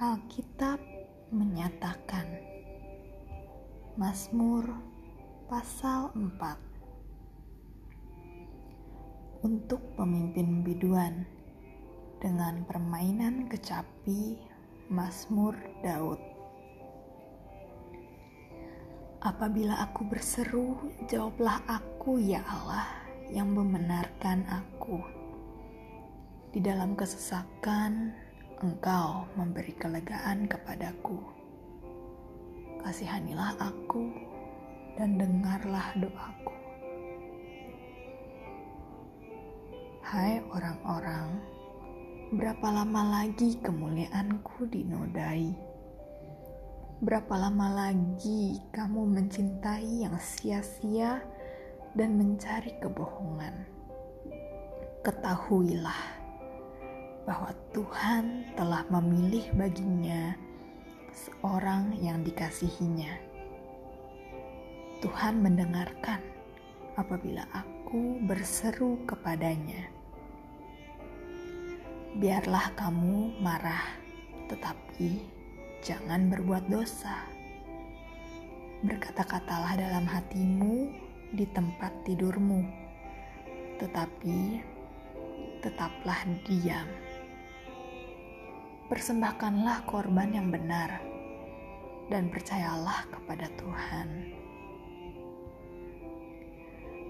Alkitab menyatakan Mazmur pasal 4 Untuk pemimpin biduan dengan permainan kecapi Mazmur Daud Apabila aku berseru, jawablah aku ya Allah yang membenarkan aku. Di dalam kesesakan, Engkau memberi kelegaan kepadaku. Kasihanilah aku dan dengarlah doaku. Hai orang-orang, berapa lama lagi kemuliaanku dinodai? Berapa lama lagi kamu mencintai yang sia-sia dan mencari kebohongan? Ketahuilah bahwa Tuhan telah memilih baginya seorang yang dikasihinya. Tuhan mendengarkan apabila aku berseru kepadanya. Biarlah kamu marah, tetapi jangan berbuat dosa. Berkata-katalah dalam hatimu di tempat tidurmu, tetapi tetaplah diam persembahkanlah korban yang benar dan percayalah kepada Tuhan.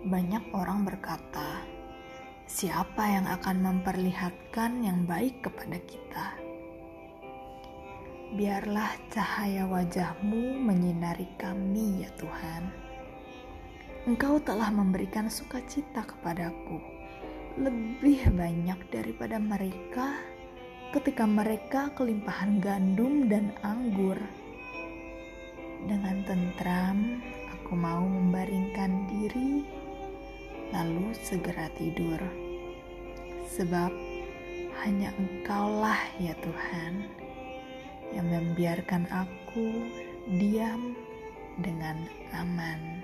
Banyak orang berkata, "Siapa yang akan memperlihatkan yang baik kepada kita?" Biarlah cahaya wajahmu menyinari kami, ya Tuhan. Engkau telah memberikan sukacita kepadaku lebih banyak daripada mereka ketika mereka kelimpahan gandum dan anggur. Dengan tentram, aku mau membaringkan diri, lalu segera tidur. Sebab hanya Engkaulah ya Tuhan yang membiarkan aku diam dengan aman.